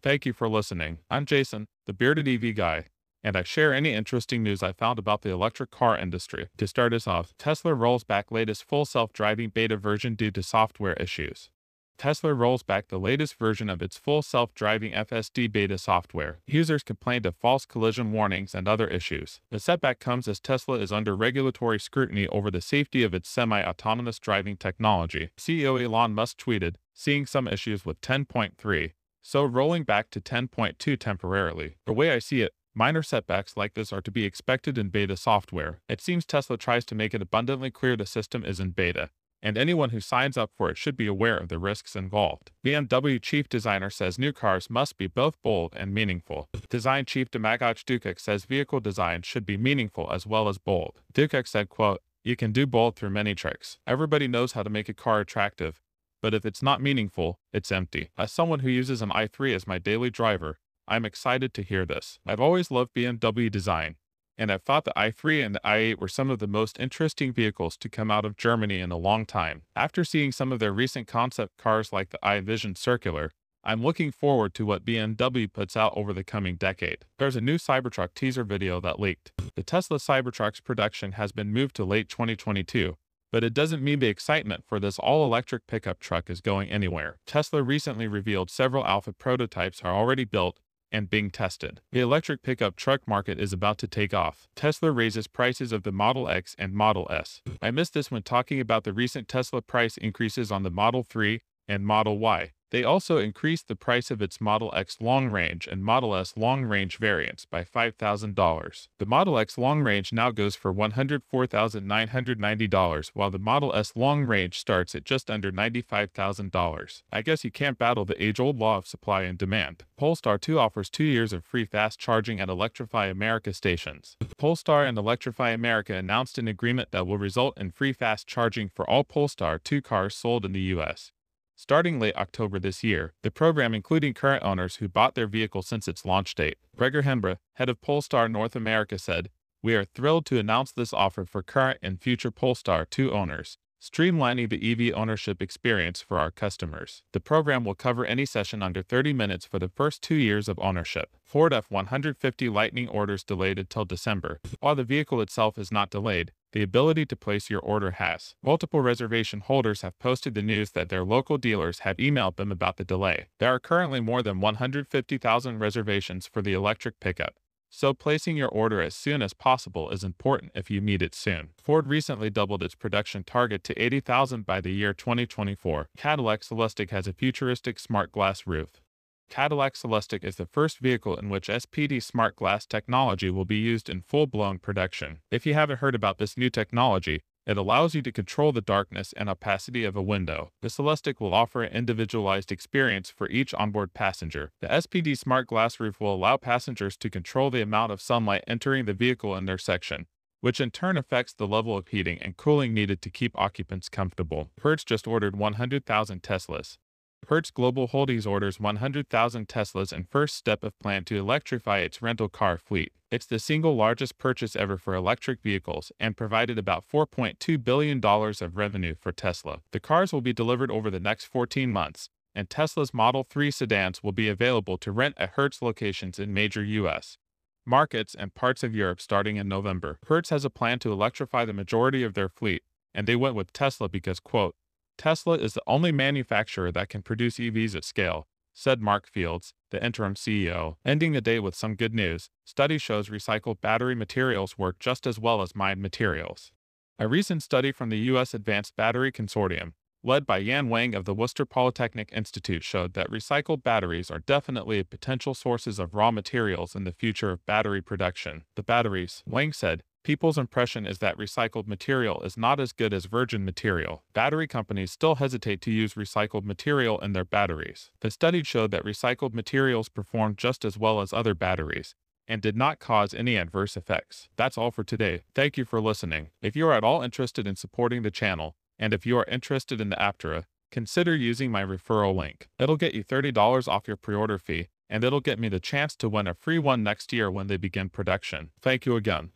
Thank you for listening. I'm Jason, the bearded EV guy, and I share any interesting news I found about the electric car industry. To start us off, Tesla rolls back latest full self-driving beta version due to software issues. Tesla rolls back the latest version of its full self-driving FSD beta software. Users complained of false collision warnings and other issues. The setback comes as Tesla is under regulatory scrutiny over the safety of its semi-autonomous driving technology. CEO Elon Musk tweeted, seeing some issues with 10.3, so rolling back to 10.2 temporarily. The way I see it, Minor setbacks like this are to be expected in beta software. It seems Tesla tries to make it abundantly clear the system is in beta, and anyone who signs up for it should be aware of the risks involved. BMW chief designer says new cars must be both bold and meaningful. Design chief Domagoj Dukec says vehicle design should be meaningful as well as bold. Dukec said, quote, you can do bold through many tricks. Everybody knows how to make a car attractive, but if it's not meaningful, it's empty. As someone who uses an i3 as my daily driver, I'm excited to hear this. I've always loved BMW design, and I've thought the i3 and the i8 were some of the most interesting vehicles to come out of Germany in a long time. After seeing some of their recent concept cars like the iVision Circular, I'm looking forward to what BMW puts out over the coming decade. There's a new Cybertruck teaser video that leaked. The Tesla Cybertruck's production has been moved to late 2022, but it doesn't mean the excitement for this all-electric pickup truck is going anywhere. Tesla recently revealed several alpha prototypes are already built and being tested. The electric pickup truck market is about to take off. Tesla raises prices of the Model X and Model S. I missed this when talking about the recent Tesla price increases on the Model 3 and Model Y. They also increased the price of its Model X long range and Model S long range variants by $5,000. The Model X long range now goes for $104,990, while the Model S long range starts at just under $95,000. I guess you can't battle the age old law of supply and demand. Polestar 2 offers two years of free fast charging at Electrify America stations. Polestar and Electrify America announced an agreement that will result in free fast charging for all Polestar 2 cars sold in the U.S. Starting late October this year, the program including current owners who bought their vehicle since its launch date. Gregor Hembre, head of Polestar North America said, We are thrilled to announce this offer for current and future Polestar 2 owners, streamlining the EV ownership experience for our customers. The program will cover any session under 30 minutes for the first two years of ownership. Ford F-150 Lightning orders delayed until December. While the vehicle itself is not delayed, the ability to place your order has. Multiple reservation holders have posted the news that their local dealers have emailed them about the delay. There are currently more than 150,000 reservations for the electric pickup, so placing your order as soon as possible is important if you need it soon. Ford recently doubled its production target to 80,000 by the year 2024. Cadillac Celestiq has a futuristic smart glass roof. Cadillac Celestiq is the first vehicle in which SPD smart glass technology will be used in full-blown production. If you haven't heard about this new technology, it allows you to control the darkness and opacity of a window. The Celestiq will offer an individualized experience for each onboard passenger. The SPD smart glass roof will allow passengers to control the amount of sunlight entering the vehicle in their section, which in turn affects the level of heating and cooling needed to keep occupants comfortable. Hertz just ordered 100,000 Teslas. Hertz Global Holdings orders 100,000 Teslas in first step of plan to electrify its rental car fleet. It's the single largest purchase ever for electric vehicles and provided about $4.2 billion of revenue for Tesla. The cars will be delivered over the next 14 months, and Tesla's Model 3 sedans will be available to rent at Hertz locations in major U.S. markets and parts of Europe starting in November. Hertz has a plan to electrify the majority of their fleet, and they went with Tesla because, quote, Tesla is the only manufacturer that can produce EVs at scale, said Mark Fields, the interim CEO. Ending the day with some good news, study shows recycled battery materials work just as well as mined materials. A recent study from the U.S. Advanced Battery Consortium, led by Yan Wang of the Worcester Polytechnic Institute, showed that recycled batteries are definitely potential sources of raw materials in the future of battery production. The batteries, Wang said, People's impression is that recycled material is not as good as virgin material. Battery companies still hesitate to use recycled material in their batteries. The study showed that recycled materials performed just as well as other batteries and did not cause any adverse effects. That's all for today. Thank you for listening. If you are at all interested in supporting the channel, and if you are interested in the Aptera, consider using my referral link. It'll get you $30 off your pre-order fee, and it'll get me the chance to win a free one next year when they begin production. Thank you again.